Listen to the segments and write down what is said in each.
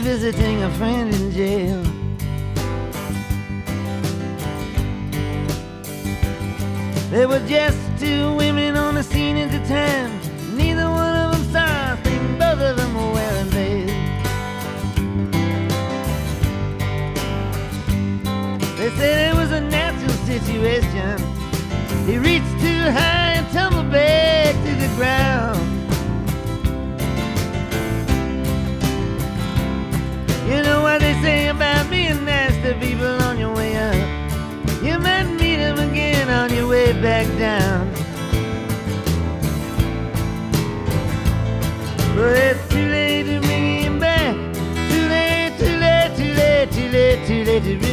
visiting a friend in jail. There were just two women on the scene at the time. Neither one of them saw a thing, both of them were wearing veils. They said it was a natural situation. He reached too high and tumbled back to the ground. Back down. But it's too late to bring him back. Too late, too late, too late, too late, too late to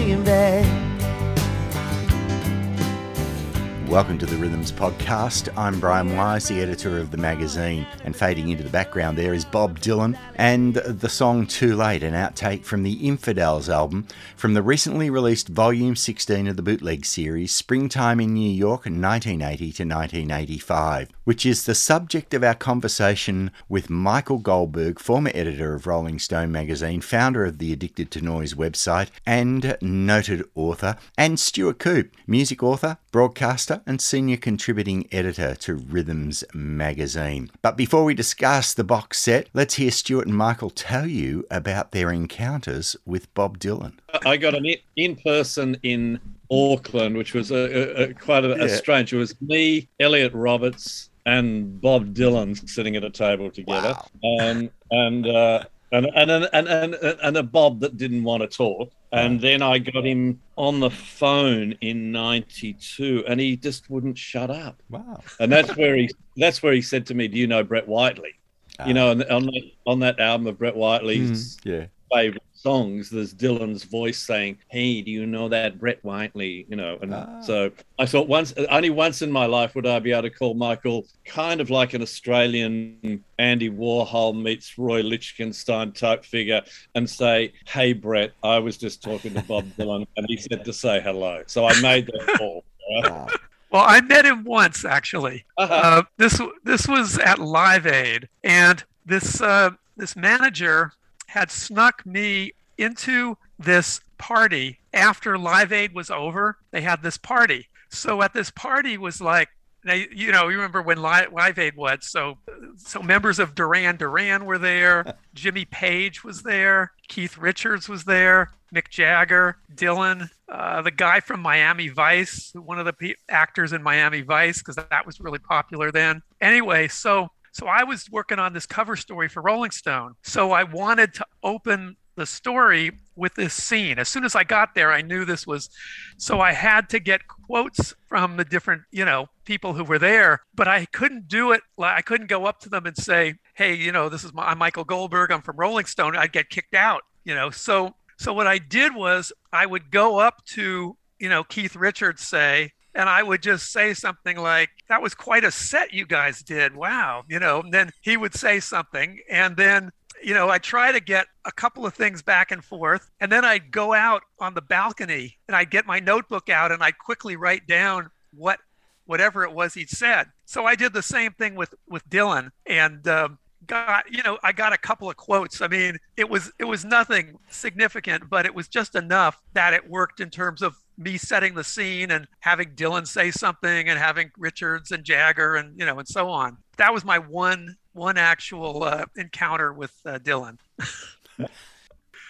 Welcome to the Rhythms Podcast. I'm Brian Wise, the editor of the magazine, and fading into the background there is Bob Dylan and the song Too Late, an outtake from the Infidels album from the recently released Volume 16 of the Bootleg series, Springtime in New York, 1980 to 1985, which is the subject of our conversation with Michael Goldberg, former editor of Rolling Stone magazine, founder of the Addicted to Noise website, and noted author, and Stuart Coupe, music author, broadcaster, and senior contributing editor to Rhythms magazine. But before we discuss the box set, let's hear Stuart and Michael tell you about their encounters with Bob Dylan. I got an in person in Auckland, which was a, a, a quite a, Yeah. a strange. It was me, Elliot Roberts, and Bob Dylan sitting at a table together, and and. Uh, and and, and and and a Bob that didn't want to talk, and then I got him on the phone in '92, and he just wouldn't shut up. Wow. And that's where he that's where he said to me, "Do you know Brett Whiteley?" Ah. You know, and on that, on that album of Brett Whiteley's Yeah. Favorite songs, there's Dylan's voice saying, "Hey, do you know that Brett Whiteley?" You know, and Ah. so I thought once, only once in my life would I be able to call Michael kind of like an Australian Andy Warhol meets Roy Lichtenstein type figure, and say, "Hey, Brett, I was just talking to Bob Dylan, and he said to say hello." So I made that call. Wow. Well, I met him once actually. Uh, this this was at Live Aid, and this uh, this manager had snuck me into this party after Live Aid was over. They had this party, so at this party was like. They, you know, you remember when Live, Live Aid was so, so members of Duran Duran were there. Jimmy Page was there. Keith Richards was there. Mick Jagger, Dylan, uh, the guy from Miami Vice, one of the pe- actors in Miami Vice, because that was really popular then. Anyway, so so I was working on this cover story for Rolling Stone. So I wanted to open the story with this scene. As soon as I got there, I knew this was. So I had to get quotes from the different, you know, people who were there, but I couldn't do it. I couldn't go up to them and say, "Hey, you know, this is my, I'm Michael Goldberg. I'm from Rolling Stone." I'd get kicked out, you know. So so what I did was I would go up to, you know, Keith Richards say, and I would just say something like, that was quite a set you guys did. Wow. You know, and then he would say something. And then, you know, I try to get a couple of things back and forth. And then I'd go out on the balcony and I'd get my notebook out and I'd quickly write down what whatever it was he'd said. So I did the same thing with with Dylan and um, got you know I got a couple of quotes. I mean, it was it was nothing significant, but it was just enough that it worked in terms of me setting the scene and having Dylan say something and having Richards and Jagger and you know and so on. That was my one one actual uh, encounter with uh, Dylan.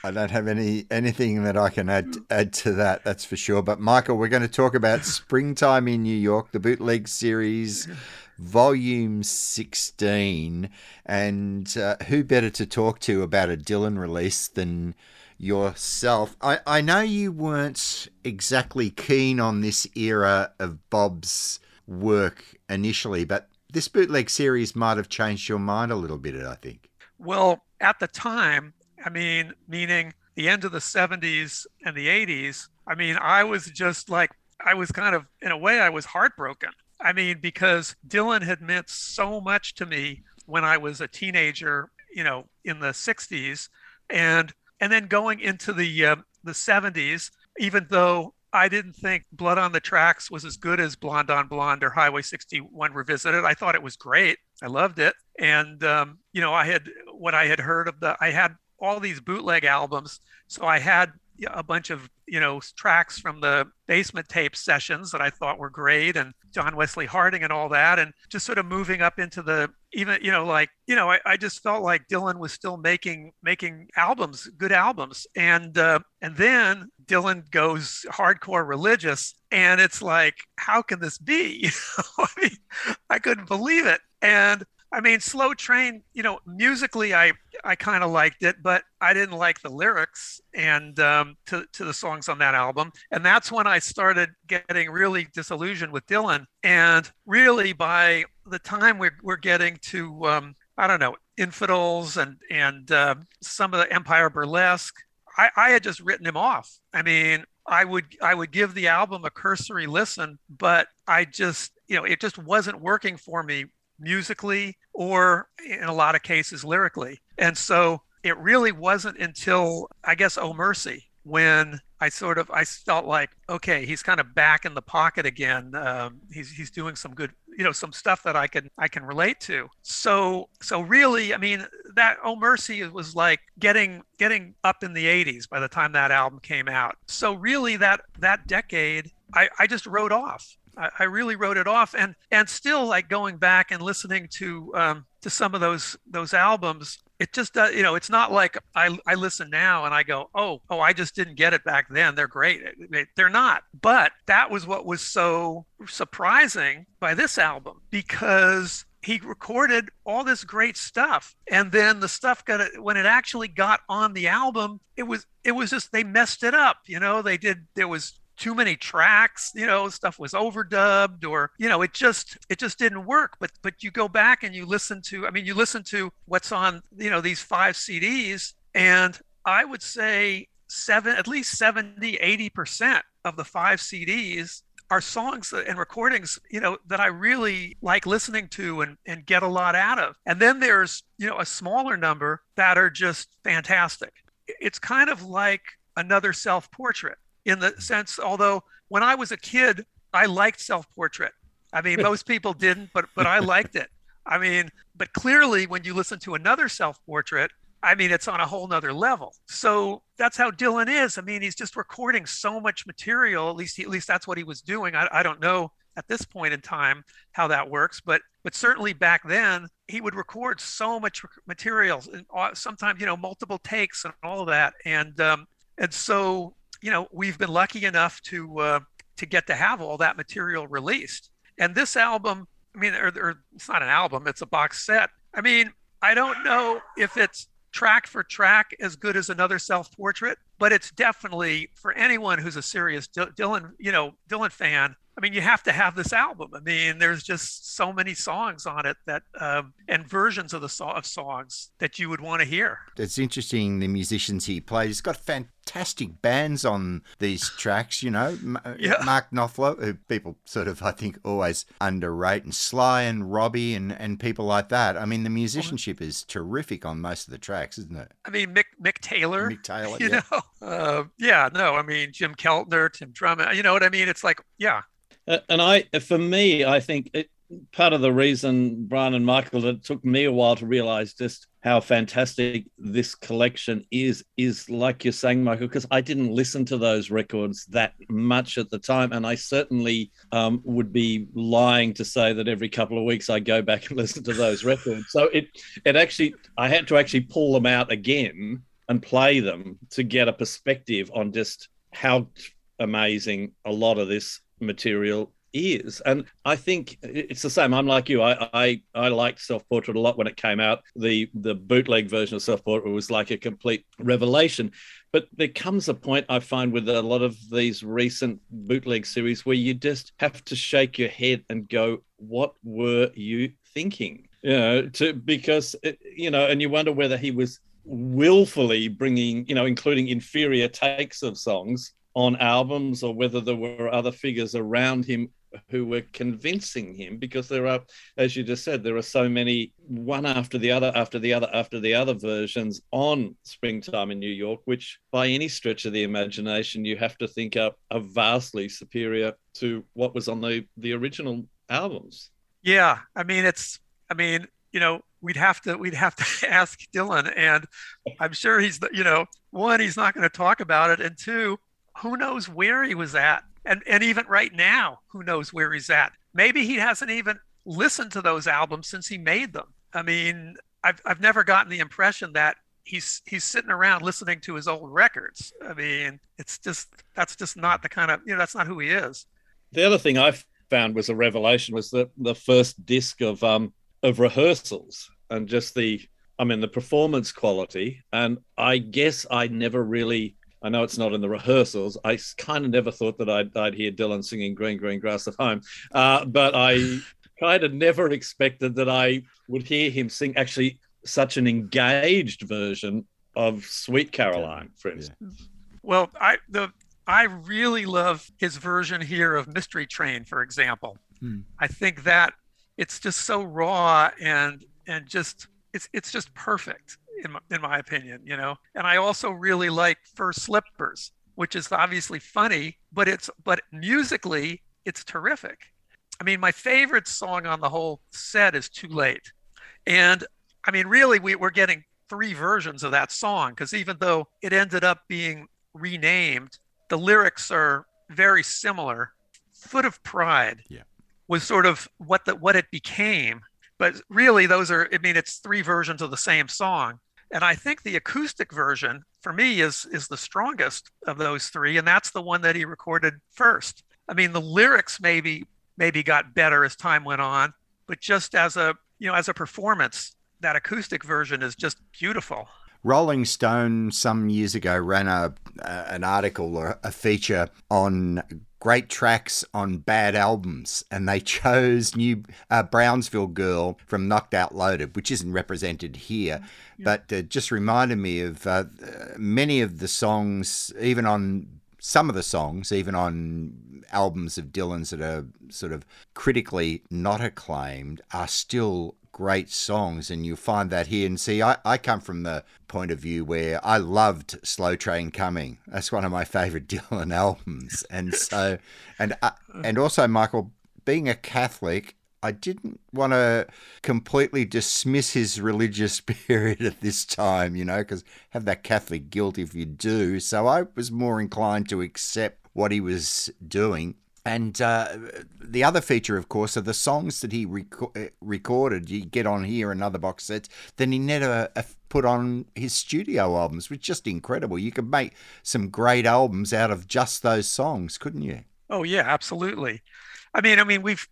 I don't have any anything that I can add add to that. That's for sure. But Michael, we're going to talk about Springtime in New York, the bootleg series, volume sixteen, and uh, who better to talk to about a Dylan release than yourself? I I know you weren't exactly keen on this era of Bob's work initially, but this bootleg series might have changed your mind a little bit. I think. Well, at the time, I mean, meaning the end of the 70s and the 80s, I mean, I was just like, I was kind of, in a way, I was heartbroken. I mean, because Dylan had meant so much to me when I was a teenager, you know, in the 60s. And and then going into the uh, the 70s, even though I didn't think Blood on the Tracks was as good as Blonde on Blonde or Highway 61 Revisited. I thought it was great. I loved it. And, um, you know, I had what I had heard of the, I had all these bootleg albums. So I had a bunch of you know tracks from the basement tape sessions that I thought were great and John Wesley Harding and all that and just sort of moving up into the even you know like you know I, I just felt like Dylan was still making making albums good albums. And uh, and then Dylan goes hardcore religious and it's like how can this be? I mean I couldn't believe it. And I mean, Slow Train, you know, musically, I I kind of liked it, but I didn't like the lyrics and um, to to the songs on that album. And that's when I started getting really disillusioned with Dylan. And really, by the time we're we're getting to um, I don't know, Infidels and and uh, some of the Empire Burlesque, I, I had just written him off. I mean, I would I would give the album a cursory listen, but I just you know it just wasn't working for me musically or in a lot of cases lyrically. And so it really wasn't until I guess Oh Mercy when I sort of I felt like okay he's kind of back in the pocket again. Um, he's he's doing some good you know some stuff that I can I can relate to. So so really I mean that Oh Mercy was like getting getting up in the 80s by the time that album came out. So really that that decade I, I just wrote off. I, I really wrote it off, and and still like going back and listening to um, to some of those those albums. It just does, you know, it's not like I, I listen now and I go, oh, oh, I just didn't get it back then. They're great. They're not. But that was what was so surprising by this album because he recorded all this great stuff and then the stuff got when it actually got on the album it was it was just they messed it up you know they did there was too many tracks you know stuff was overdubbed or you know it just it just didn't work. But but you go back and you listen to i mean you listen to what's on you know these five cds and i would say seven at least 70 80% of the five cds are songs and recordings you know that i really like listening to and, and get a lot out of. And then there's you know a smaller number that are just fantastic. It's kind of like another self-portrait in the sense, although when I was a kid, I liked self portrait. I mean, most people didn't, but but I liked it. I mean, but clearly, when you listen to another self portrait, I mean, it's on a whole nother level. So that's how Dylan is. I mean, he's just recording so much material. At least, he, at least that's what he was doing. I, I don't know at this point in time how that works, but but certainly back then he would record so much material, and uh, sometimes you know multiple takes and all of that. And um, and so you know, we've been lucky enough to uh, to get to have all that material released. And this album, I mean, or, or it's not an album; it's a box set. I mean, I don't know if it's track for track as good as another self-portrait, but it's definitely for anyone who's a serious Dylan, you know, Dylan fan. I mean, you have to have this album. I mean, there's just so many songs on it that, um, and versions of the so- of songs that you would want to hear. It's interesting the musicians he plays. He's got fantastic bands on these tracks. You know, yeah. Mark Knopfler, who people sort of I think always underrate, and Sly and Robbie and and people like that. I mean, the musicianship is terrific on most of the tracks, isn't it? I mean, Mick Mick Taylor. Mick Taylor. You yeah. know, uh, yeah. No, I mean Jim Keltner, Tim Drummond. You know what I mean? It's like, yeah, uh, and I, for me, I think it, part of the reason, Brian and Michael, it took me a while to realize just how fantastic this collection is, is like you're saying, Michael, because I didn't listen to those records that much at the time. And I certainly um, would be lying to say that every couple of weeks I go back and listen to those records. So it, it actually, I had to actually pull them out again and play them to get a perspective on just how amazing a lot of this material is. And i think it's the same. I'm like you. I i, I liked self-portrait a lot when it came out. The the bootleg version of self-portrait was like a complete revelation. But there comes a point i find with a lot of these recent bootleg series where you just have to shake your head and go what were you thinking? You know to because it, you know and you wonder whether he was willfully bringing you know including inferior takes of songs on albums or whether there were other figures around him who were convincing him because there are as you just said there are so many one after the other after the other after the other versions on springtime in new york which by any stretch of the imagination you have to think are, are vastly superior to what was on the the original albums. Yeah i mean it's i mean you know, we'd have to we'd have to ask Dylan, and I'm sure he's you know one he's not going to talk about it, and two, who knows where he was at, and and even right now, who knows where he's at? Maybe he hasn't even listened to those albums since he made them. I mean, I've I've never gotten the impression that he's he's sitting around listening to his old records. I mean, it's just that's just not the kind of you know that's not who he is. The other thing I found was a revelation was the the first disc of um of rehearsals and just the I mean the performance quality. And I guess I never really I know it's not in the rehearsals. I kind of never thought that I'd, I'd hear Dylan singing "Green Green Grass" at home, uh, but I kind of never expected that I would hear him sing actually such an engaged version of Sweet Caroline, for instance. Well, I the I really love his version here of Mystery Train, for example. Hmm. I think that it's just so raw and and just it's it's just perfect in my, in my opinion, you know. And I also really like Fur Slippers, which is obviously funny, but it's but musically it's terrific. I mean, my favorite song on the whole set is Too Late. And I mean, really, we, we're getting three versions of that song because even though it ended up being renamed, the lyrics are very similar. Foot of Pride yeah. was sort of what the what it became, but really those are I mean it's three versions of the same song. And I think the acoustic version for me is is the strongest of those three, and that's the one that he recorded first. I mean, the lyrics maybe maybe got better as time went on, but just as a you know as a performance, that acoustic version is just beautiful. Rolling Stone some years ago ran a, an article or a feature on great tracks on bad albums, and they chose New uh, Brownsville Girl from Knocked Out Loaded, which isn't represented here, yeah. but uh, just reminded me of uh, many of the songs, even on some of the songs, even on albums of Dylan's that are sort of critically not acclaimed, are still great songs, and you'll find that here. And see, I, I come from the point of view where I loved Slow Train Coming. That's one of my favorite Dylan albums, and so, and uh, and also Michael, being a Catholic, I didn't want to completely dismiss his religious spirit at this time, you know, because have that Catholic guilt if you do. So I was more inclined to accept what he was doing. And uh, the other feature, of course, are the songs that he rec- uh, recorded. You get on here and other box sets. Then he never uh, put on his studio albums, which is just incredible. You could make some great albums out of just those songs, couldn't you? Oh yeah, absolutely. I mean, I mean, we've,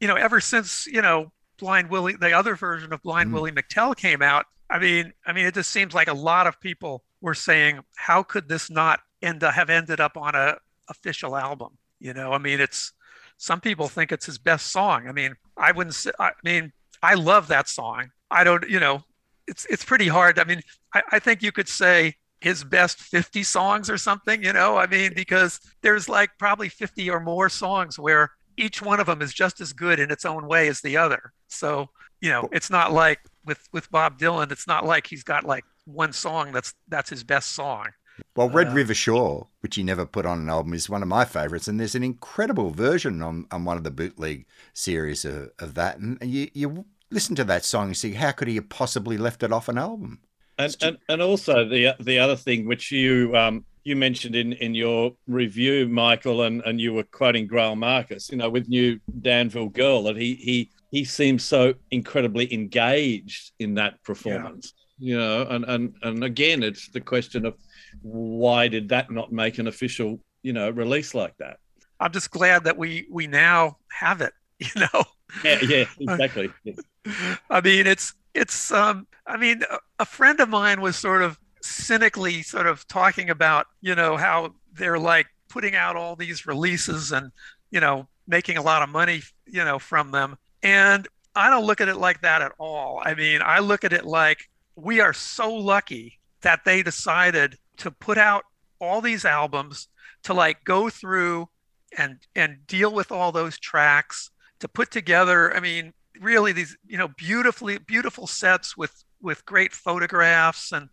you know, ever since you know Blind Willie, the other version of Blind mm. Willie McTell came out. I mean, I mean, it just seems like a lot of people were saying, how could this not end up, have ended up on a official album? You know, I mean, it's some people think it's his best song. I mean, I wouldn't say, I mean, I love that song. I don't, you know, it's it's pretty hard. I mean, I, I think you could say his best 50 songs or something, you know, I mean, because there's like probably 50 or more songs where each one of them is just as good in its own way as the other. So, you know, it's not like with with Bob Dylan, it's not like he's got like one song that's that's his best song. Well, Red uh, River Shore, which he never put on an album, is one of my favorites, and there's an incredible version on, on one of the bootleg series of, of that. And you, you listen to that song and see how could he have possibly left it off an album? And, and, and also the the other thing which you um, you mentioned in, in your review, Michael, and, and you were quoting Greil Marcus, you know, with New Danville Girl, that he he he seems so incredibly engaged in that performance. You know, and, and and again, it's the question of why did that not make an official, you know, release like that? I'm just glad that we we now have it. You know. Yeah. Yeah. Exactly. I mean, it's it's. Um. I mean, a friend of mine was sort of cynically sort of talking about, you know, how they're like putting out all these releases and, you know, making a lot of money, you know, from them. And I don't look at it like that at all. I mean, I look at it like we are so lucky that they decided to put out all these albums to like go through and and deal with all those tracks to put together i mean really these you know beautifully beautiful sets with with great photographs. And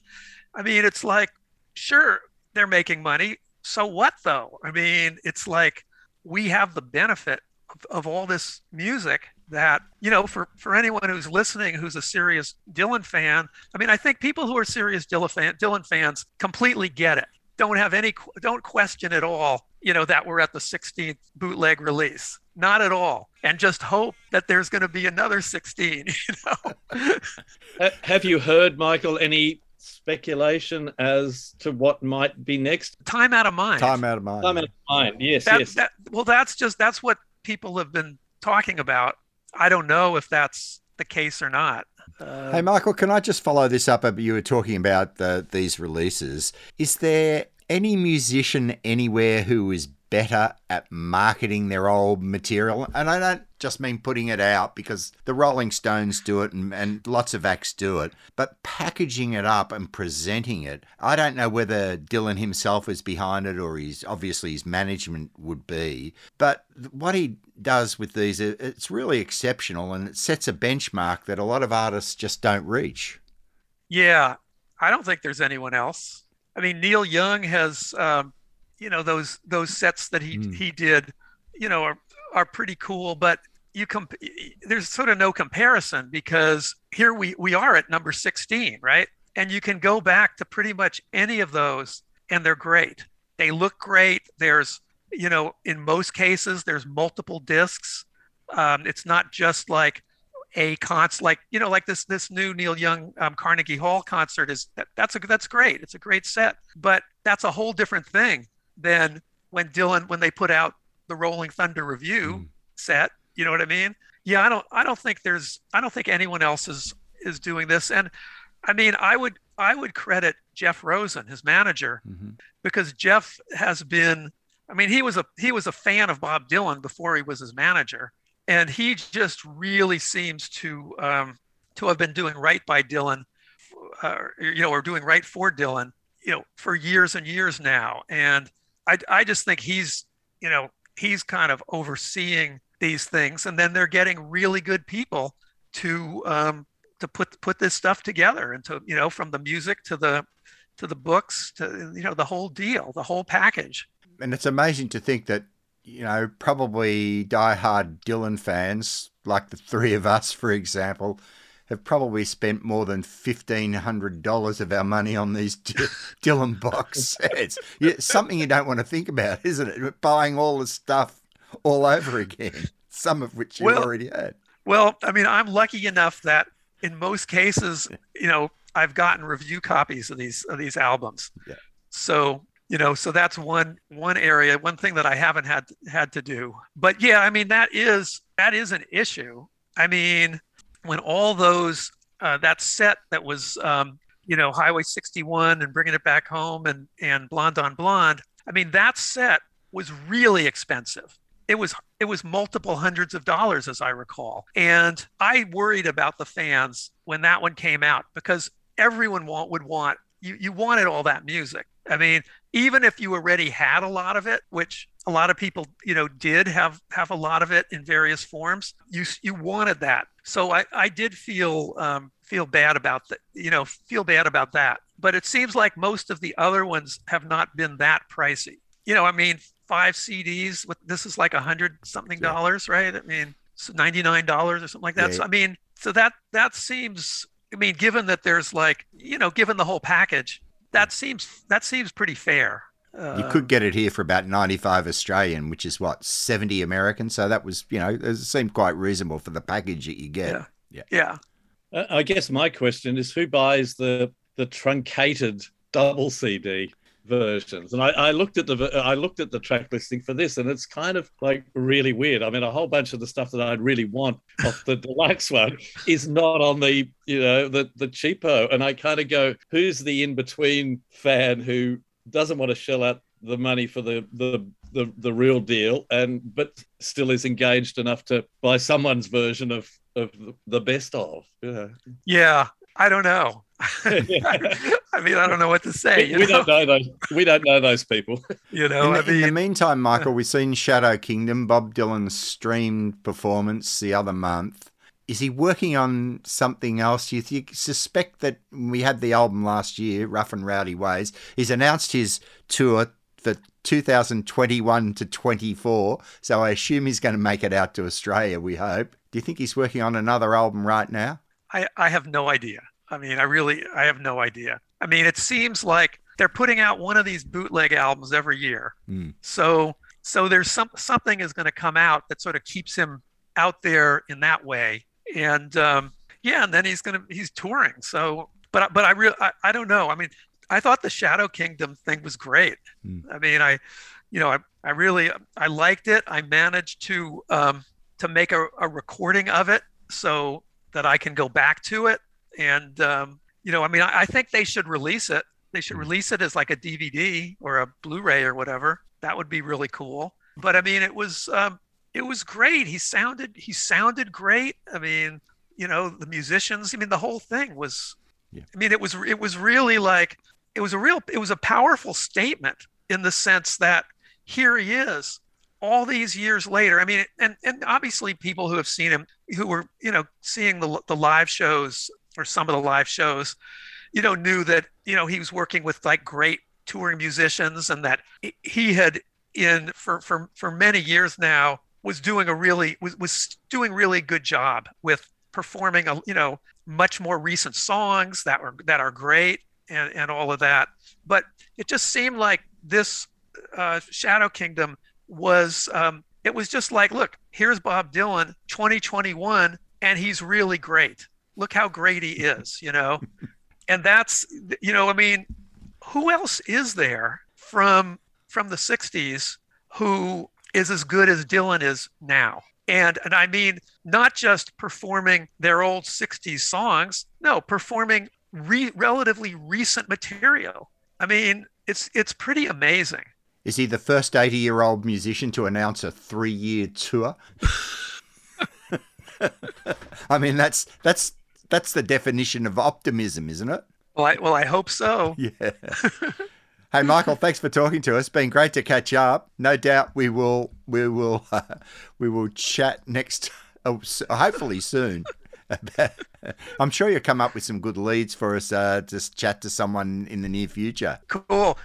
i mean it's like sure they're making money. So what though? I mean it's like we have the benefit of, of all this music that you know for for anyone who's listening who's a serious Dylan fan I mean I think people who are serious Dylan fan, Dylan fans completely get it. Don't have any don't question at all you know that we're at the 16th bootleg release. Not at all. And just hope that there's going to be another 16 you know? Have you heard michael any speculation as to what might be next? Time out of mind. Time out of mind. Time out of mind. Yes that, yes. that, well that's just that's what people have been talking about. I don't know if that's the case or not. Uh, hey michael can i just follow this up? You were talking about the, these releases. Is there any musician anywhere who is better at marketing their old material. And I don't just mean putting it out because the Rolling Stones do it and, and, lots of acts do it, but packaging it up and presenting it. I don't know whether Dylan himself is behind it or he's obviously his management would be, but what he does with these, it's really exceptional and it sets a benchmark that a lot of artists just don't reach. Yeah, I don't think there's anyone else. I mean, Neil Young has, um, you know, those those sets that he mm. he did, you know, are are pretty cool. But you comp- there's sort of no comparison because here we we are at number 16, right? And you can go back to pretty much any of those, and they're great. They look great. There's, you know, in most cases, there's multiple discs. Um, it's not just like a concert like you know like this this new Neil Young um, Carnegie Hall concert is that, that's a that's great it's a great set but that's a whole different thing than when Dylan when they put out the Rolling Thunder Revue mm. set you know what I mean yeah I don't I don't think there's I don't think anyone else is is doing this and I mean I would I would credit Jeff Rosen his manager mm-hmm. because Jeff has been I mean he was a he was a fan of Bob Dylan before he was his manager and he just really seems to um, to have been doing right by Dylan, uh, you know, or doing right for Dylan, you know, for years and years now. And I, I just think he's, you know, he's kind of overseeing these things, and then they're getting really good people to um, to put put this stuff together, and to you know, from the music to the to the books to you know the whole deal, the whole package. And it's amazing to think that you know, probably die-hard Dylan fans, like the three of us, for example, have probably spent more than fifteen hundred dollars of our money on these D- Dylan box sets. something you don't want to think about, isn't it? Buying all the stuff all over again, some of which you well, already had. Well, I mean, I'm lucky enough that in most cases, you know, I've gotten review copies of these of these albums. Yeah. So you know so that's one one area one thing that i haven't had had to do but yeah i mean that is that is an issue i mean when all those uh, that set that was um, you know highway 61 and bringing it back home and and blonde on blonde i mean that set was really expensive. It was it was multiple hundreds of dollars as i recall. And i worried about the fans when that one came out because everyone want, would want you, you wanted all that music i mean even if you already had a lot of it, which a lot of people, you know, did have have a lot of it in various forms, you you wanted that. So I I did feel um, feel bad about that, you know, feel bad about that. But it seems like most of the other ones have not been that pricey. You know, I mean, five CDs with this is like a hundred something yeah. dollars, right? I mean, ninety nine dollars or something like that. Yeah. So I mean, so that that seems. I mean, given that there's like, you know, given the whole package, that seems that seems pretty fair. Uh, you could get it here for about 95 Australian, which is what 70 American. So that was, you know, it seemed quite reasonable for the package that you get. Yeah. Yeah. yeah. I guess my question is who buys the the truncated double CD versions? And I, I looked at the I looked at the track listing for this, and it's kind of like really weird. I mean, a whole bunch of the stuff that I'd really want off the deluxe one is not on the you know the the cheapo, and I kind of go, who's the in between fan who doesn't want to shell out the money for the the the, the real deal and but still is engaged enough to buy someone's version of of the best of yeah yeah i don't know i mean i don't know what to say we, we don't know those we don't know those people you know in, I mean, in the meantime michael we've seen shadow kingdom bob dylan's streamed performance the other month is he working on something else? You, you suspect that we had the album last year, Rough and Rowdy Ways. He's announced his tour for 2021 to 24. So I assume he's going to make it out to Australia, we hope. Do you think he's working on another album right now? I, I have no idea. I mean, I really, I have no idea. I mean, it seems like they're putting out one of these bootleg albums every year. Mm. So, so there's some something is going to come out that sort of keeps him out there in that way. And um, yeah, and then he's gonna he's touring. So, but but I real I, I don't know. I mean, I thought the Shadow Kingdom thing was great. Mm. I mean, I, you know, I, I really I liked it. I managed to um, to make a, a recording of it so that I can go back to it. And um, you know, I mean, I, I think they should release it. They should release it as like a DVD or a Blu-ray or whatever. That would be really cool. But I mean, it was um, it was great. He sounded he sounded great. I mean, you know, the musicians. I mean, the whole thing was. Yeah. I mean, it was it was really like it was a real it was a powerful statement in the sense that here he is all these years later. I mean, and and obviously people who have seen him who were you know seeing the the live shows or some of the live shows, you know, knew that you know he was working with like great touring musicians and that he had in for for for many years now was doing a really was was doing really good job with performing a you know much more recent songs that were that are great and and all of that. But it just seemed like this uh, shadow kingdom was um, it was just like look here's bob dylan 2021 and he's really great look how great he is you know? And that's you know i mean who else is there from from the 60s who is as good as dylan is now? And and i mean not just performing their old 60s songs no performing re- relatively recent material. I mean it's it's pretty amazing. Is he the first 80 year old musician to announce a three year tour? I mean, that's that's that's the definition of optimism, isn't it? well i well i hope so Yeah. hey, Michael, thanks for talking to us. Been great to catch up. No doubt we will we will uh, we will chat next, s- hopefully soon. I'm sure you'll come up with some good leads for us uh, to chat to someone in the near future. cool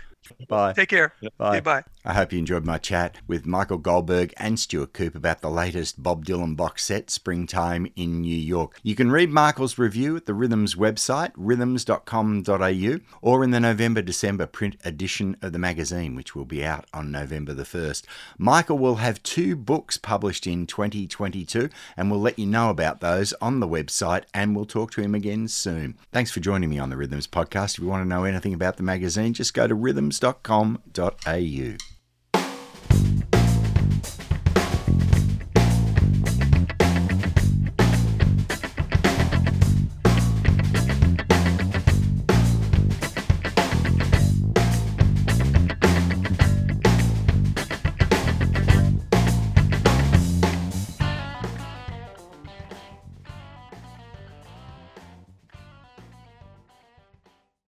Bye. take care Bye. Okay, bye I hope you enjoyed my chat with Michael Goldberg and Stuart Coupe about the latest Bob Dylan box set, Springtime in New York. You can read Michael's review at the Rhythms website, rhythms.com.au, or in the November December print edition of the magazine, which will be out on November the 1st. Michael will have two books published in 2022, and we'll let you know about those on the website, and we'll talk to him again soon. Thanks for joining me on the Rhythms podcast. If you want to know anything about the magazine, just go to rhythms.com.au.